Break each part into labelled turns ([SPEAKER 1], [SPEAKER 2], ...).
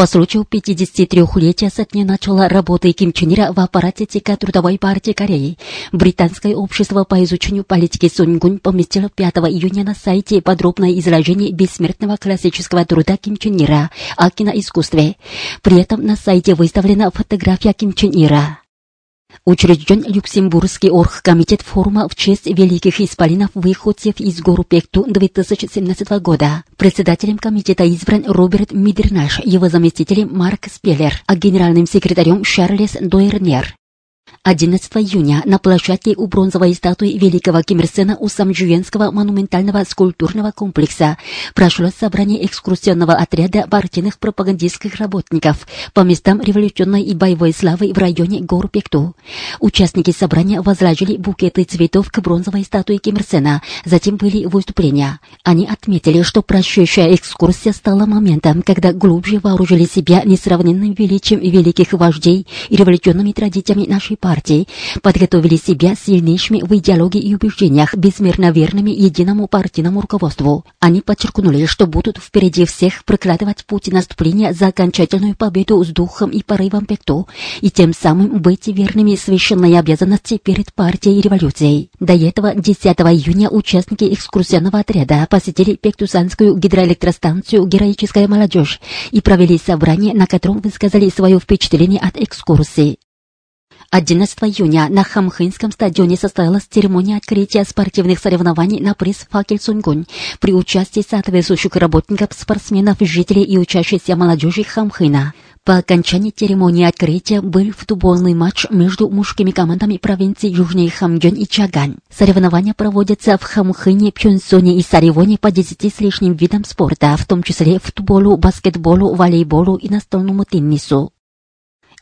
[SPEAKER 1] По случаю 53-летия со дня начала работы Ким Чен Ира в аппарате ЦК Трудовой партии Кореи, Британское общество по изучению политики Сунгун поместило 5 июня на сайте подробное изложение бессмертного классического труда Ким Чен Ира о киноискусстве. При этом на сайте выставлена фотография Ким Чен Ира. Учрежден Люксембургский оргкомитет форума в честь великих исполинов выходцев из гору Пекту 2017 года. Председателем комитета избран Роберт Мидернаш, его заместителем Марк Спеллер, а генеральным секретарем Шарлес Дойернер. 11 июня на площадке у бронзовой статуи великого Ким Ир Сена у Самжуенского монументального скульптурного комплекса прошло собрание экскурсионного отряда партийных пропагандистских работников по местам революционной и боевой славы в районе гор Пекту. Участники собрания возложили букеты цветов к бронзовой статуе Ким Ир Сена, затем были выступления. Они отметили, что прошедшая экскурсия стала моментом, когда глубже вооружили себя несравненным величием великих вождей и революционными традициями нашей партии, подготовили себя сильнейшими в идеологии и убеждениях, безмерно верными единому партийному руководству. Они подчеркнули, что будут впереди всех прокладывать путь наступления за окончательную победу с духом и порывом Пекту, и тем самым быть верными священной обязанности перед партией и революцией. До этого 10 июня участники экскурсионного отряда посетили Пектусанскую гидроэлектростанцию «Героическая молодежь» и провели собрание, на котором высказали свое впечатление от экскурсии. 11 июня на Хамхынском стадионе состоялась церемония открытия спортивных соревнований на приз «Факел Сунгунь» при участии соответствующих работников, спортсменов, жителей и учащихся молодежи Хамхына. По окончании церемонии открытия был футбольный матч между мужскими командами провинции Южный Хамгён и Чаган. Соревнования проводятся в Хамхыне, Пьонсоне и Саривоне по 10 с лишним видам спорта, в том числе футболу, баскетболу, волейболу и настольному теннису.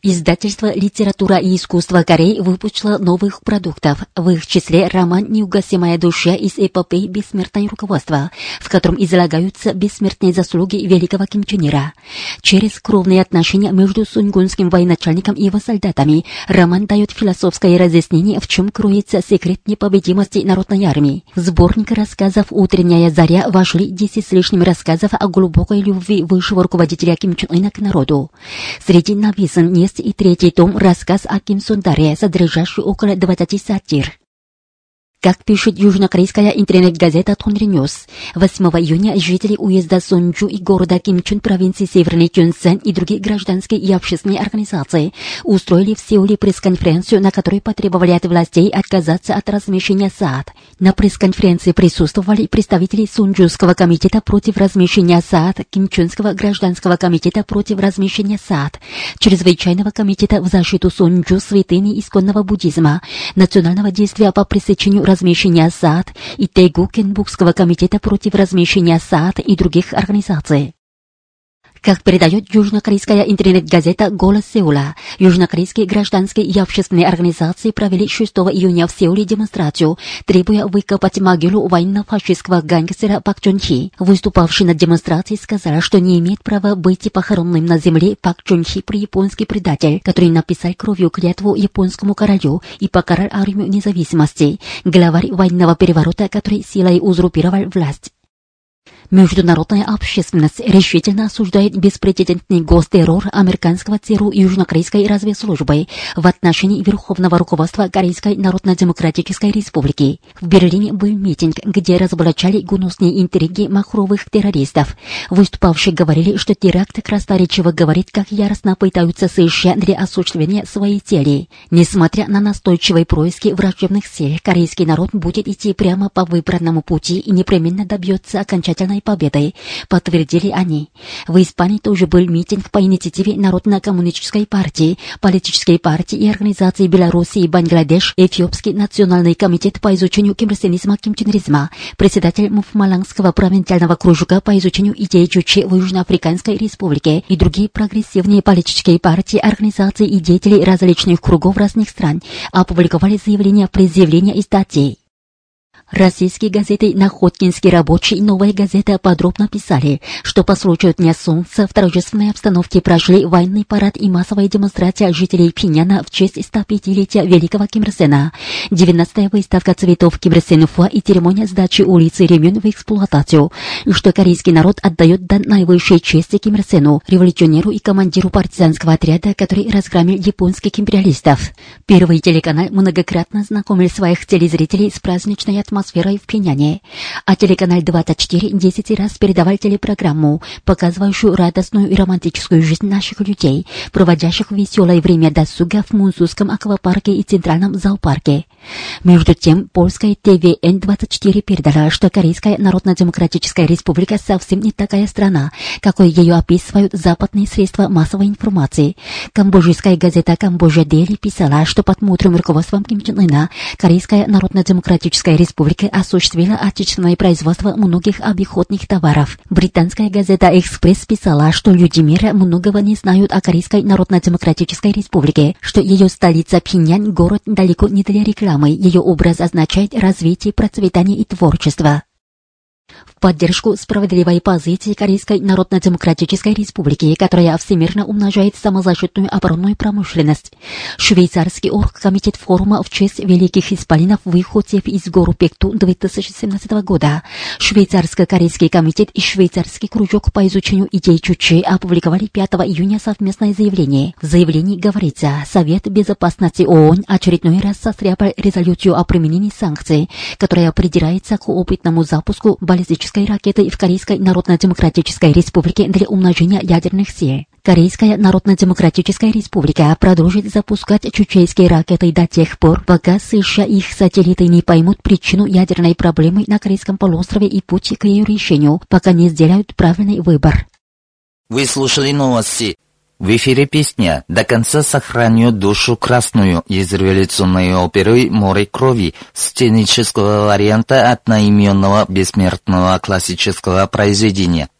[SPEAKER 1] Издательство «Литература и искусство Кореи» выпустило новых продуктов, в их числе роман «Неугасимая душа» из эпопеи «Бессмертное руководство», в котором излагаются бессмертные заслуги великого Ким Чен Ира. Через кровные отношения между сунгунским военачальником и его солдатами роман дает философское разъяснение, в чем кроется секрет непобедимости народной армии. В сборник рассказов «Утренняя заря» вошли 10 с лишним рассказов о глубокой любви высшего руководителя Ким Чен Ына к народу. Среди написанного есть и третий том «Рассказ о Ким Сундаре», содержащий около 20 сатир. Как пишет южнокорейская интернет-газета Тонри Ньюс, 8 июня жители уезда Сонджу и города Кимчун провинции Северный Чунсэн и другие гражданские и общественные организации устроили в Сеуле пресс-конференцию, на которой потребовали от властей отказаться от размещения THAAD. На пресс-конференции присутствовали представители Сунджуского комитета против размещения THAAD, Кимчунского гражданского комитета против размещения THAAD, Чрезвычайного комитета в защиту Сунджу святыни исконного буддизма, Национального действия по пресечению размещения сад и Тегу Кенбукского комитета против размещения сад и других организаций. Как передает южнокорейская интернет-газета «Голос Сеула», южнокорейские гражданские и общественные организации провели 6 июня в Сеуле демонстрацию, требуя выкопать могилу военно-фашистского гангстера Пак Чун Хи. Выступавший на демонстрации сказал, что не имеет права быть похороненным на земле Пак Чун Хи при японский предатель, который написал кровью клятву японскому королю и покарал армию независимости, главарь военного переворота, который силой узурпировал власть. Международная общественность решительно осуждает беспрецедентный гостеррор американского ЦРУ южнокорейской разведслужбы в отношении верховного руководства Корейской Народно-Демократической Республики. В Берлине был митинг, где разоблачали гнусные интриги махровых террористов. Выступавшие говорили, что теракт красноречиво говорит, как яростно пытаются США для осуществления своей цели. Несмотря на настойчивые происки враждебных сил, корейский народ будет идти прямо по выбранному пути и непременно добьется окончательного окончательной победой, подтвердили они. В Испании тоже был митинг по инициативе Народно-коммунистической партии, политической партии и организации Беларуси и Бангладеш, Эфиопский национальный комитет по изучению кимрсенизма кимчунризма, председатель Муфмалангского провинциального кружка по изучению идей Чучи в Южноафриканской республике и другие прогрессивные политические партии, организации и деятели различных кругов разных стран опубликовали заявления, предъявления и статьи. Российские газеты «Находкинский рабочий» и «Новая газета» подробно писали, что по случаю Дня Солнца в торжественной обстановке прошли военный парад и массовая демонстрация жителей Пиняна в честь 105-летия Великого Ким Ир Сена, 19-я выставка цветов Ким Ир Сен и церемония сдачи улицы Ремюн в эксплуатацию, и что корейский народ отдает дан наивысшей чести Ким Ир Сену, революционеру и командиру партизанского отряда, который разгромил японских империалистов. Первый телеканал многократно знакомил своих телезрителей с праздничной атмосферой атмосферой в Пиняне, а телеканал 24 10 раз передавал телепрограмму, показывающую радостную и романтическую жизнь наших людей, проводящих веселое время досуга в Мунсусском аквапарке и Центральном зоопарке. Между тем, польская ТВН-24 передала, что Корейская Народно-Демократическая Республика совсем не такая страна, какой ее описывают западные средства массовой информации. Камбоджийская газета «Камбоджа Дели» писала, что под мудрым руководством Ким Чен Ына Корейская Народно-Демократическая Республика осуществила отечественное производство многих обиходных товаров. Британская газета «Экспресс» писала, что люди мира многого не знают о Корейской Народно-Демократической Республике, что ее столица Пиньян – город далеко не для рекламы ее образ означает развитие, процветание и творчество в поддержку справедливой позиции Корейской Народно-Демократической Республики, которая всемирно умножает самозащитную оборонную промышленность. Швейцарский оргкомитет форума в честь великих исполинов выходцев из гору Пекту 2017 года. Швейцарско-корейский комитет и швейцарский кружок по изучению идей Чучи опубликовали 5 июня совместное заявление. В заявлении говорится, Совет Безопасности ООН очередной раз состряпал резолюцию о применении санкций, которая придирается к опытному запуску баллистической ракеты в Корейской Народно-Демократической Республике для умножения ядерных сил. Корейская Народно-Демократическая Республика продолжит запускать чучейские ракеты до тех пор, пока США и их сателлиты не поймут причину ядерной проблемы на Корейском полуострове и путь к ее решению, пока не сделают правильный выбор.
[SPEAKER 2] Вы слушали новости. В эфире песня «До конца сохраню душу красную» из революционной оперы «Море крови» сценического варианта одноименного бессмертного классического произведения –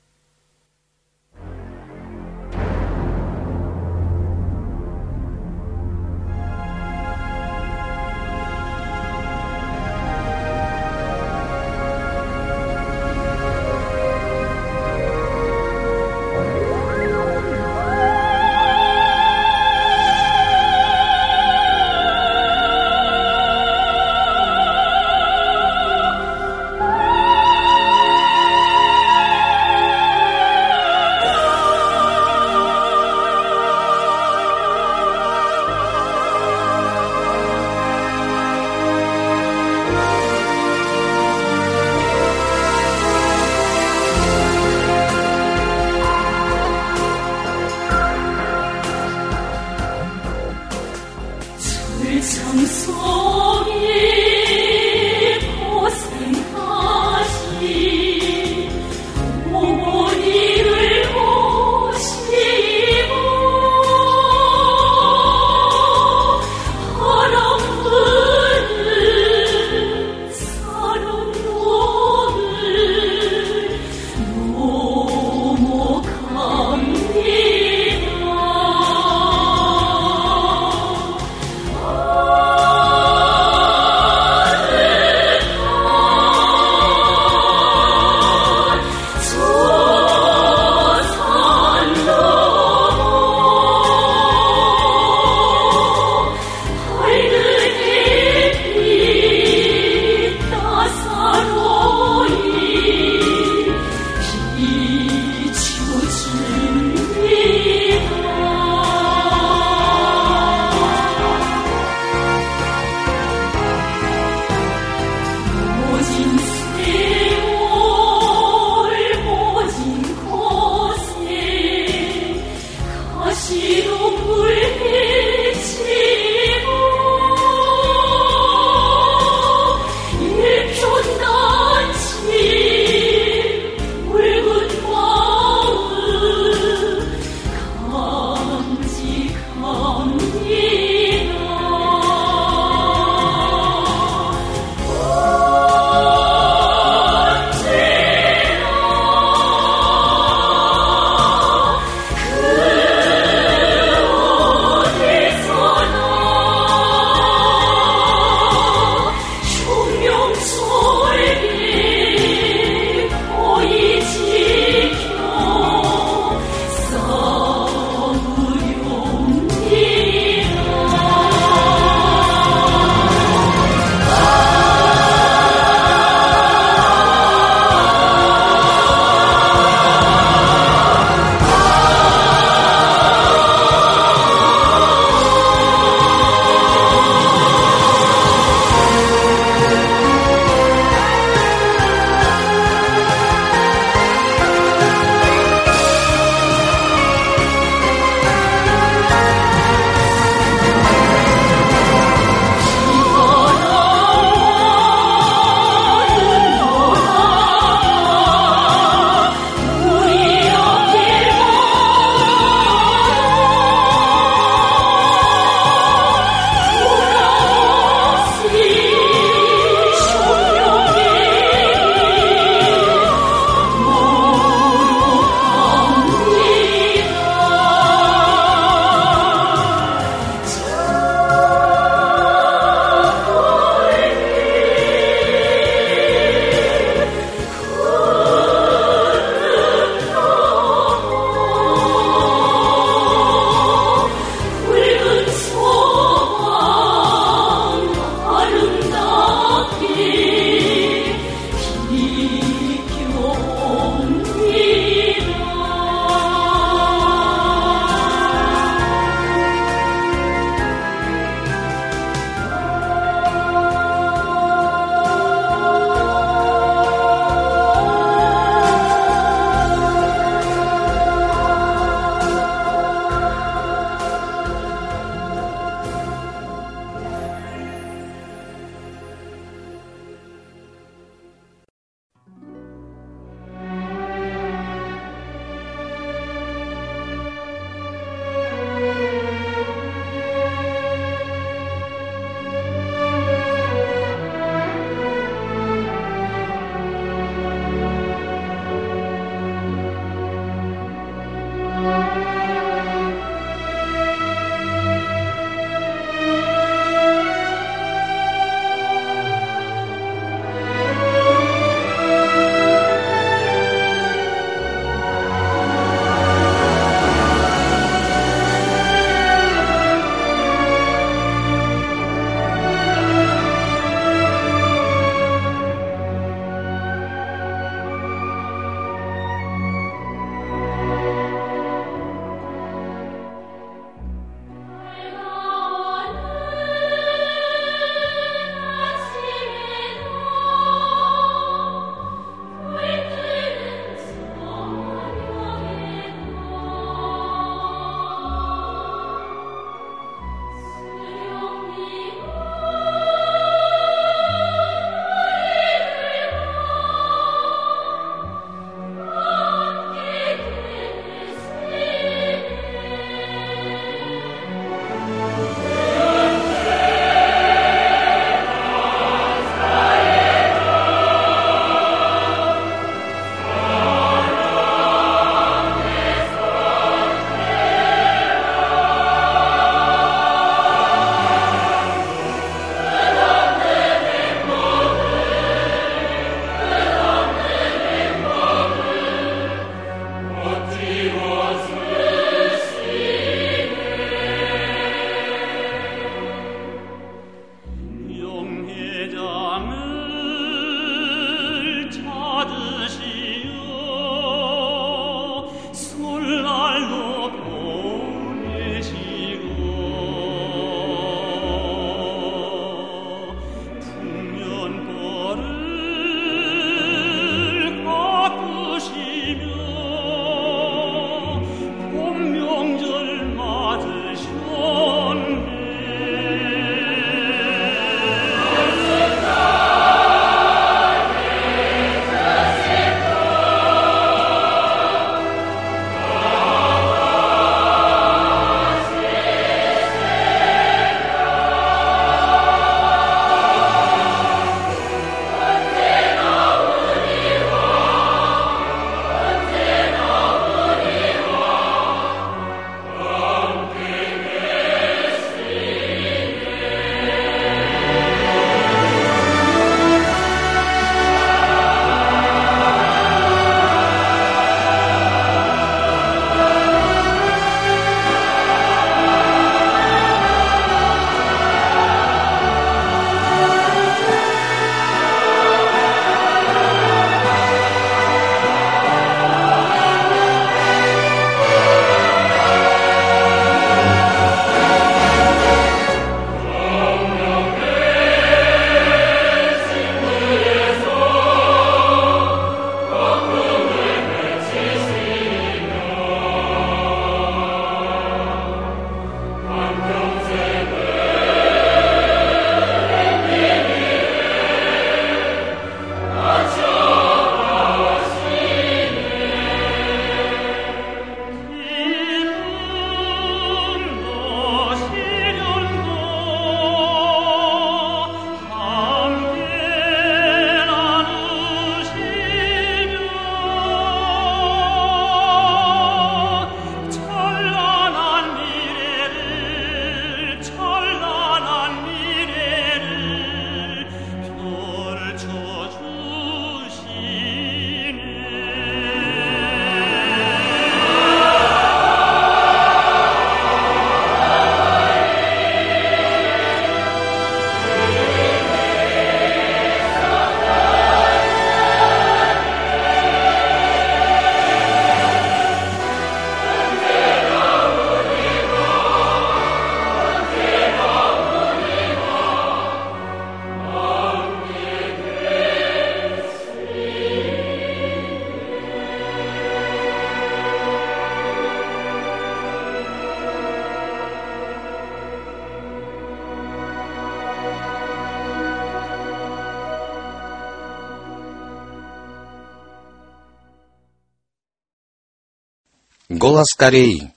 [SPEAKER 2] Голос Кореи.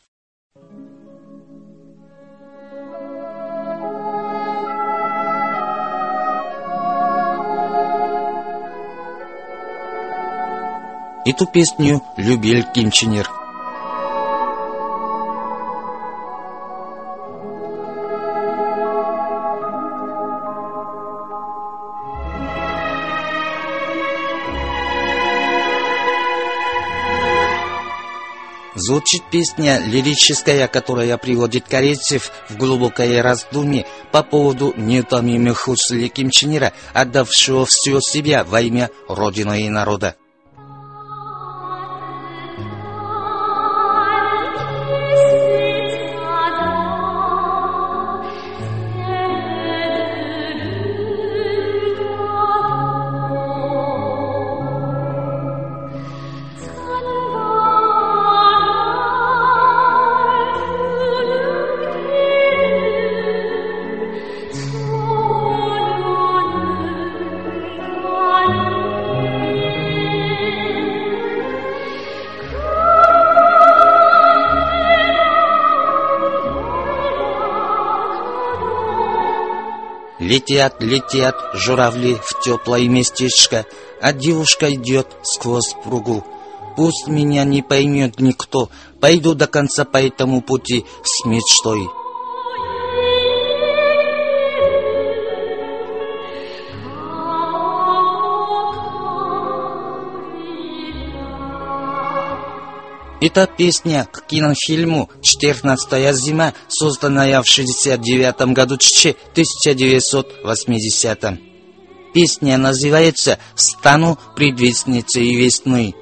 [SPEAKER 2] Эту песню любил Ким Звучит песня лирическая, которая приводит корейцев в глубокое раздумье по поводу неутомимых усилий Ким Чен Ира, отдавшего все себя во имя Родины и народа. Летят, летят журавли в теплое местечко, а девушка идет сквозь пругу. Пусть меня не поймет никто, пойду до конца по этому пути с мечтой. Эта песня к кинофильму «Четырнадцатая зима», созданная в 69 году 1980 Песня называется «Стану предвестницей весны».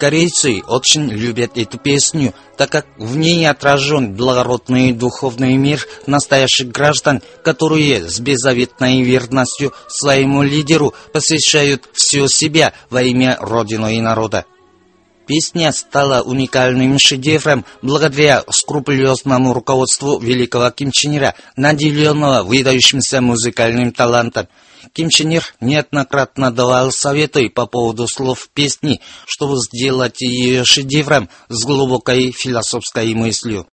[SPEAKER 2] Корейцы очень любят эту песню, так как в ней отражен благородный духовный мир настоящих граждан, которые с беззаветной верностью своему лидеру посвящают все себя во имя Родины и народа. Песня стала уникальным шедевром благодаря скрупулезному руководству великого Ким Чен Ира, наделенного выдающимся музыкальным талантом. Ким Чен Ир неоднократно давал советы по поводу слов песни, чтобы сделать ее шедевром с глубокой философской мыслью.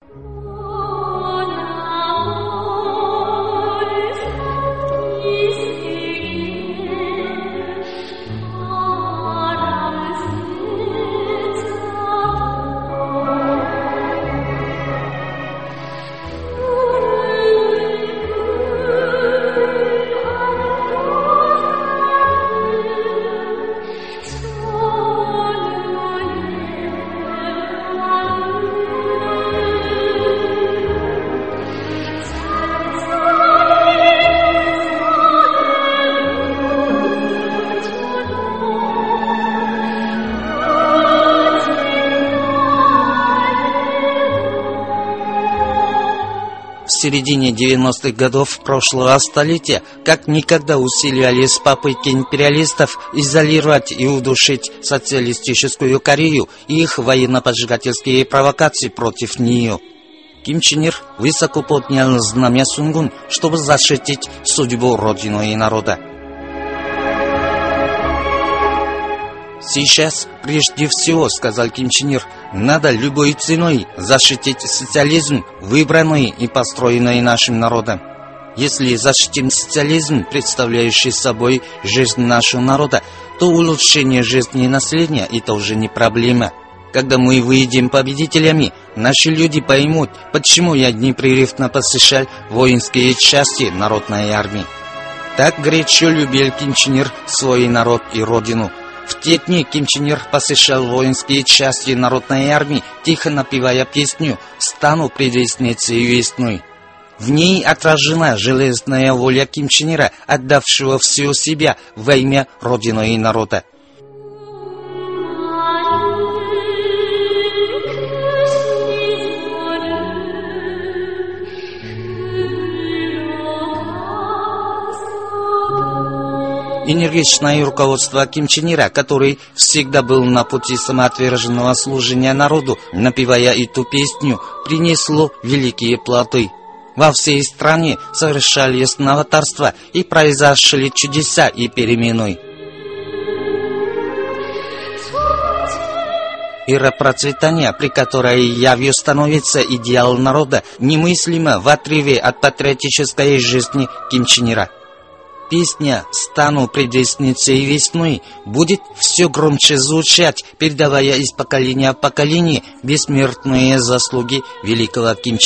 [SPEAKER 2] Середине 90-х годов прошлого столетия как никогда усиливались попытки империалистов изолировать и удушить социалистическую Корею и их военно-поджигательские провокации против нее. Ким Чен Ир высоко поднял знамя Сунгун, чтобы защитить судьбу Родины и народа. Сейчас, прежде всего, сказал Ким надо любой ценой защитить социализм, выбранный и построенный нашим народом. Если защитим социализм, представляющий собой жизнь нашего народа, то улучшение жизни населения – это уже не проблема. Когда мы выйдем победителями, наши люди поймут, почему я непрерывно посещал воинские части народной армии. Так горячо любил Ир свой народ и родину – в те дни Ким Чен Ир посещал воинские части народной армии, тихо напевая песню «Стану предвестницей весной». В ней отражена железная воля Ким Чен Ира, отдавшего все себя во имя Родины и народа. Энергичное руководство Ким Чен Ира, который всегда был на пути самоотверженного служения народу, напевая эту песню, принесло великие плоды. Во всей стране совершались новаторства и произошли чудеса и перемены.
[SPEAKER 3] Эра процветания, при которой явью становится идеал народа, немыслимо в отрыве от патриотической жизни Ким Чен Ира. Песня «Стану предвестницей весны» будет все громче звучать, передавая из поколения в поколение бессмертные заслуги великого Ким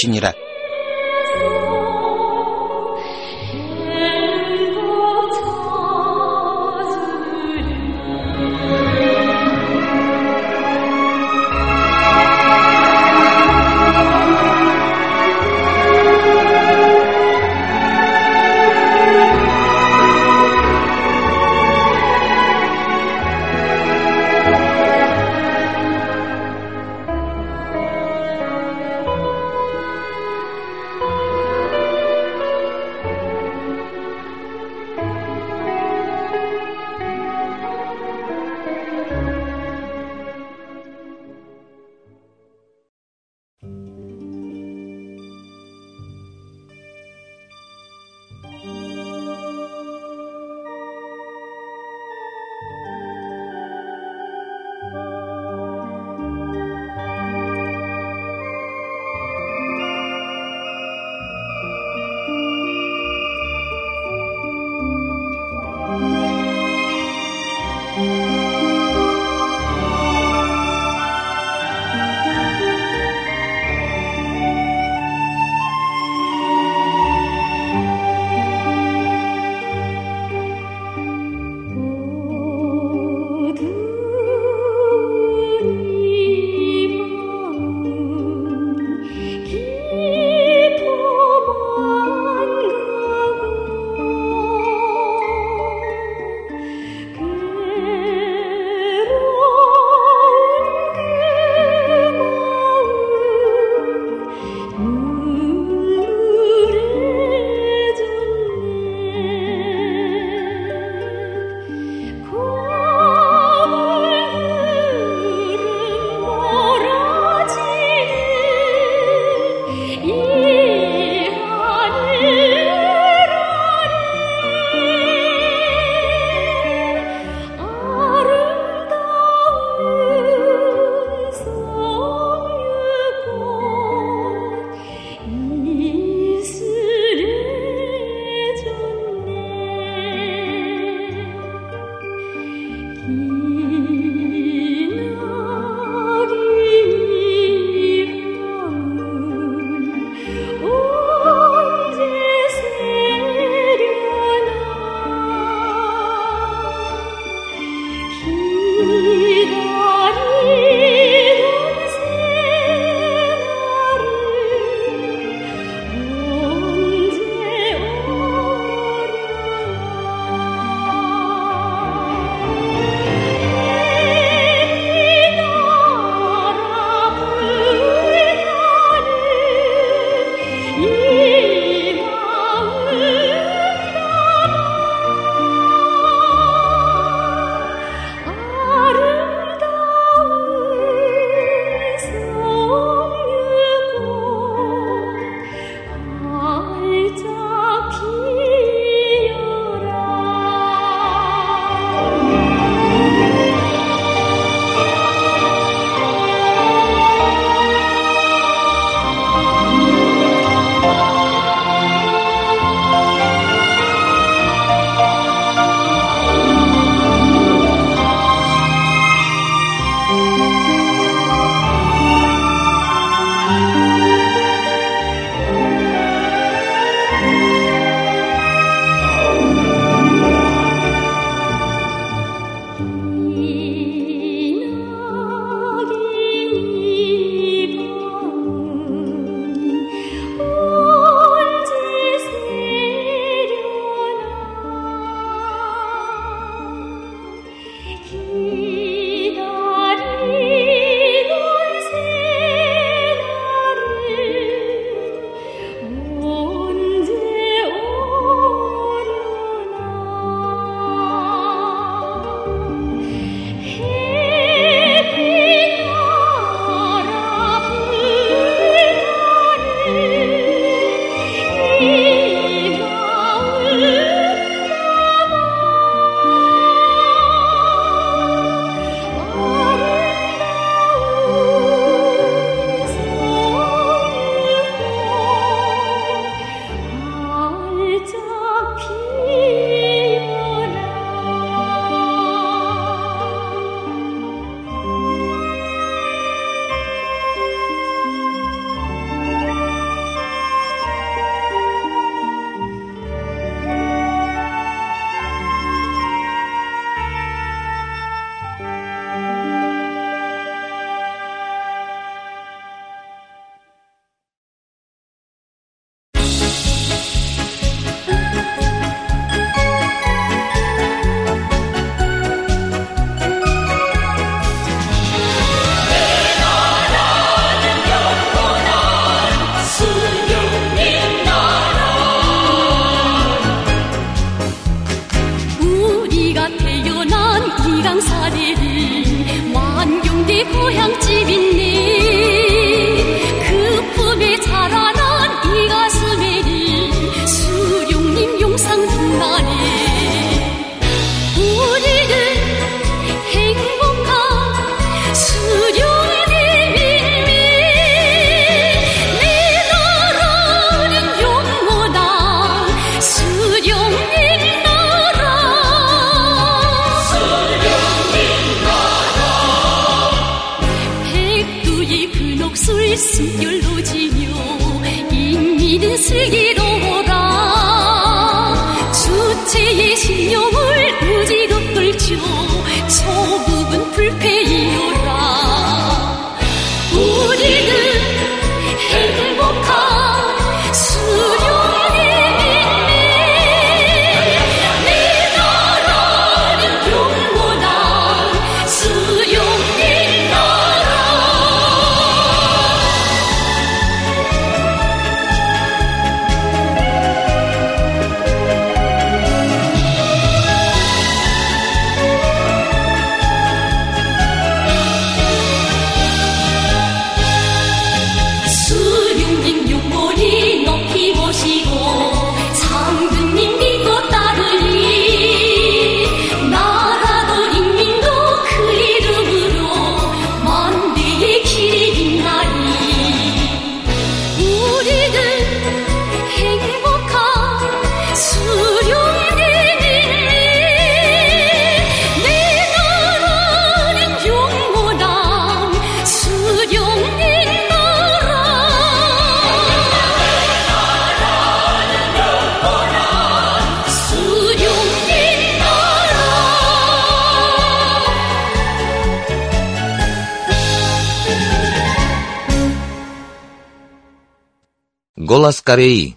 [SPEAKER 2] Кореи.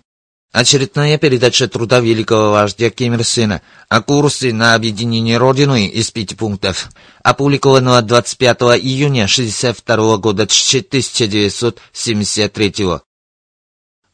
[SPEAKER 2] Очередная передача труда великого вождя Ким Ир Сена о курсе на объединение Родины из пяти пунктов, опубликованного 25 июня 62 года 1973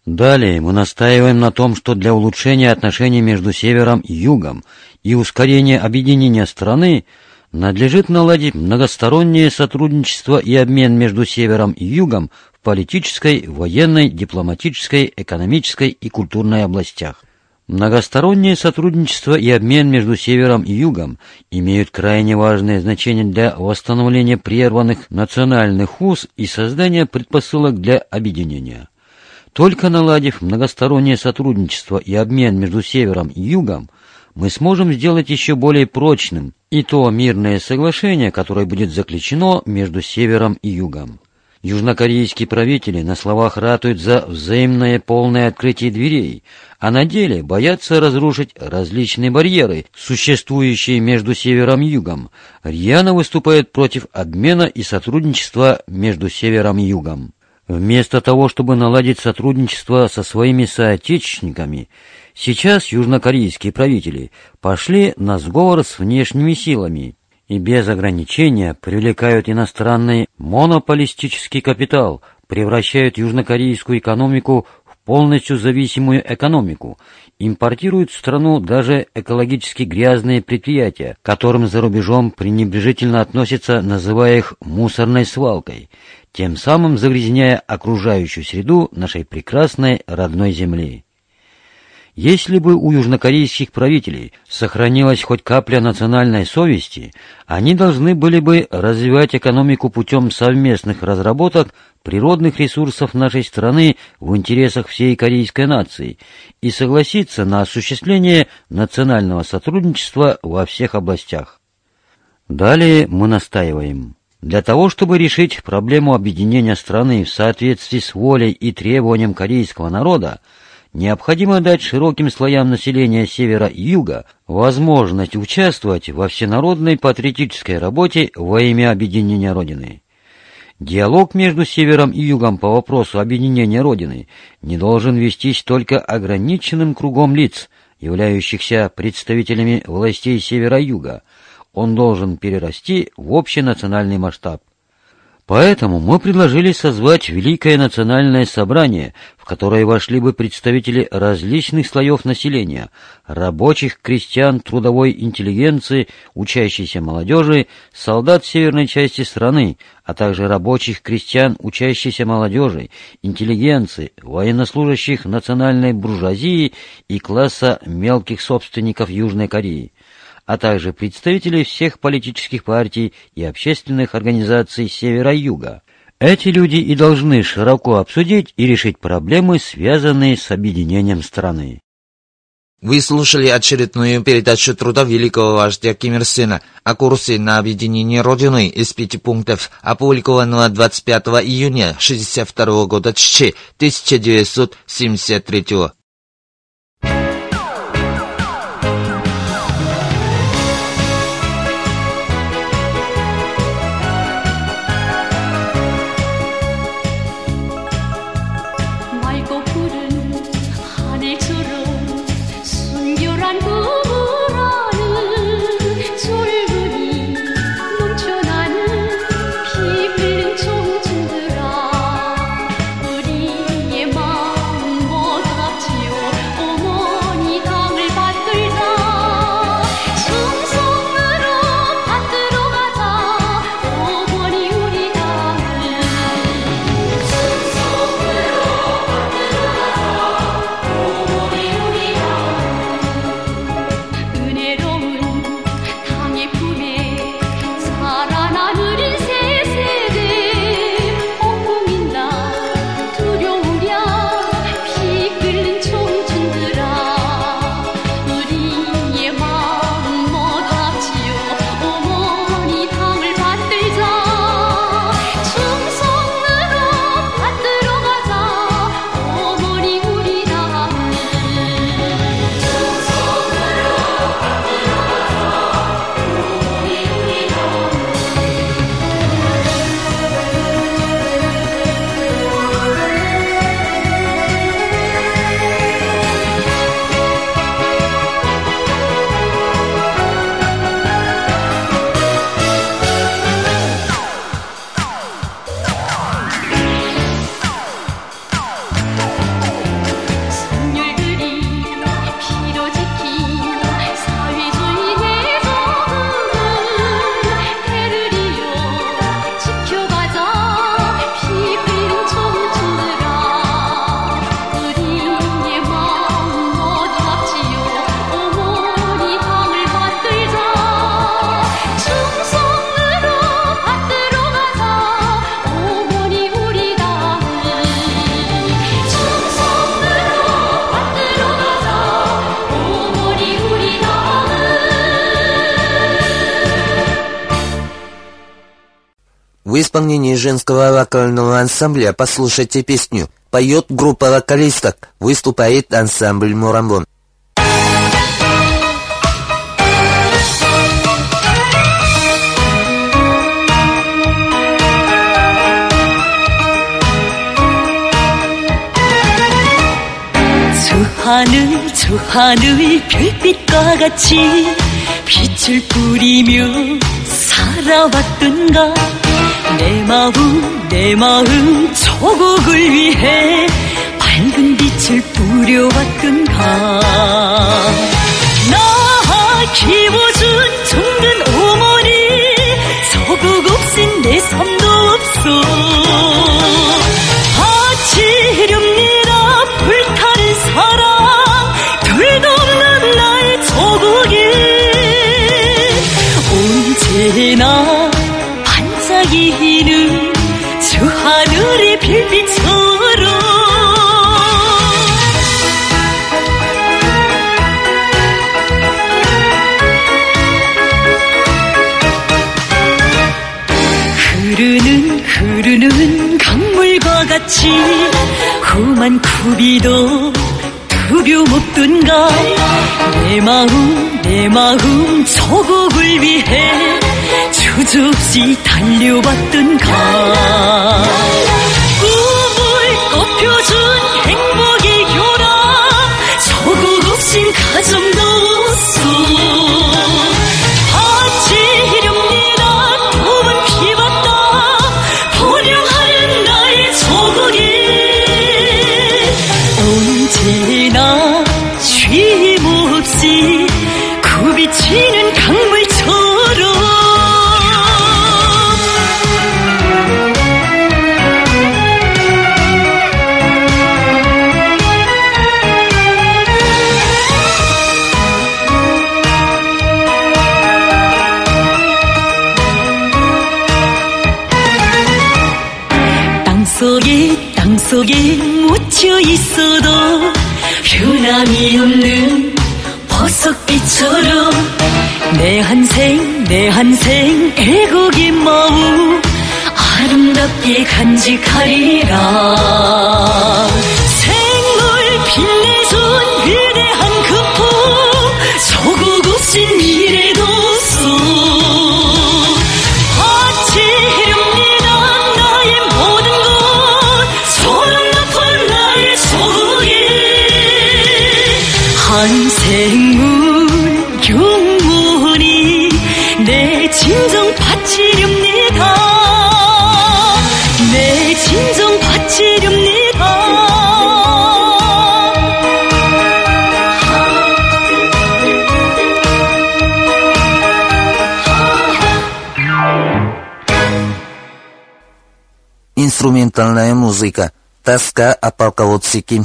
[SPEAKER 4] Далее мы настаиваем на том, что для улучшения отношений между Севером и Югом и ускорения объединения страны надлежит наладить многостороннее сотрудничество и обмен между Севером и Югом политической, военной, дипломатической, экономической и культурной областях. Многостороннее сотрудничество и обмен между Севером и Югом имеют крайне важное значение для восстановления прерванных национальных уз и создания предпосылок для объединения. Только наладив многостороннее сотрудничество и обмен между Севером и Югом, мы сможем сделать еще более прочным и то мирное соглашение, которое будет заключено между Севером и Югом. Южнокорейские правители на словах ратуют за взаимное полное открытие дверей, а на деле боятся разрушить различные барьеры, существующие между Севером и Югом, рьяно выступают против обмена и сотрудничества между Севером и Югом. Вместо того, чтобы наладить сотрудничество со своими соотечественниками, сейчас южнокорейские правители пошли на сговор с внешними силами и без ограничения привлекают иностранный монополистический капитал, превращают южнокорейскую экономику в полностью зависимую экономику, импортируют в страну даже экологически грязные предприятия, которым за рубежом пренебрежительно относятся, называя их мусорной свалкой, тем самым загрязняя окружающую среду нашей прекрасной родной земли. Если бы у южнокорейских правителей сохранилась хоть капля национальной совести, они должны были бы развивать экономику путем совместных разработок природных ресурсов нашей страны в интересах всей корейской нации и согласиться на осуществление национального сотрудничества во всех областях. Далее мы настаиваем. Для того, чтобы решить проблему объединения страны в соответствии с волей и требованием корейского народа, необходимо дать широким слоям населения севера и юга возможность участвовать во всенародной патриотической работе во имя объединения Родины. Диалог между севером и югом по вопросу объединения Родины не должен вестись только ограниченным кругом лиц, являющихся представителями властей севера и юга. Он должен перерасти в общенациональный масштаб. Поэтому мы предложили созвать Великое национальное собрание, в которое вошли бы представители различных слоев населения, рабочих, крестьян, трудовой интеллигенции, учащейся молодежи, солдат северной части страны, а также рабочих, крестьян, учащейся молодежи, интеллигенции, военнослужащих национальной буржуазии и класса мелких собственников Южной Кореи а также представителей всех политических партий и общественных организаций Севера и Юга. Эти люди и должны широко обсудить и решить проблемы, связанные с объединением страны.
[SPEAKER 5] Вы слушали очередную передачу труда великого вождя Ким Ир Сена о курсе на объединение Родины из пяти пунктов, опубликованного 25 июня 1962 года Ччи
[SPEAKER 3] 1973맑
[SPEAKER 5] ансамбля послушайте песню. Поет группа вокалисток, выступает ансамбль Мурамбон.
[SPEAKER 3] 저 하늘 저 하늘 별빛과 같이 빛을 뿌리며 살아왔던가 내 마음 내 마음 조국을 위해 밝은 빛을 뿌려왔던가. 나 키워준 정든 어머니 조국 없인 내 삶도 없어 바치렵니다 불타는 사랑. 둘도 없는 나의 조국이. 언제나 같이 험한 구비도 두려먹던가 내 마음 내 마음 조국을 위해 주저없이 달려왔던가
[SPEAKER 6] 이 없는 보석빛처럼 내 한생 내 한생 애국의 마음 아름답게 간직하리라. 생을 빛내 한생문 경문이 내 진정 바치렵니다 내 진정 바치렵니다
[SPEAKER 2] Инструментальная музыка. Тоска о полководце Ким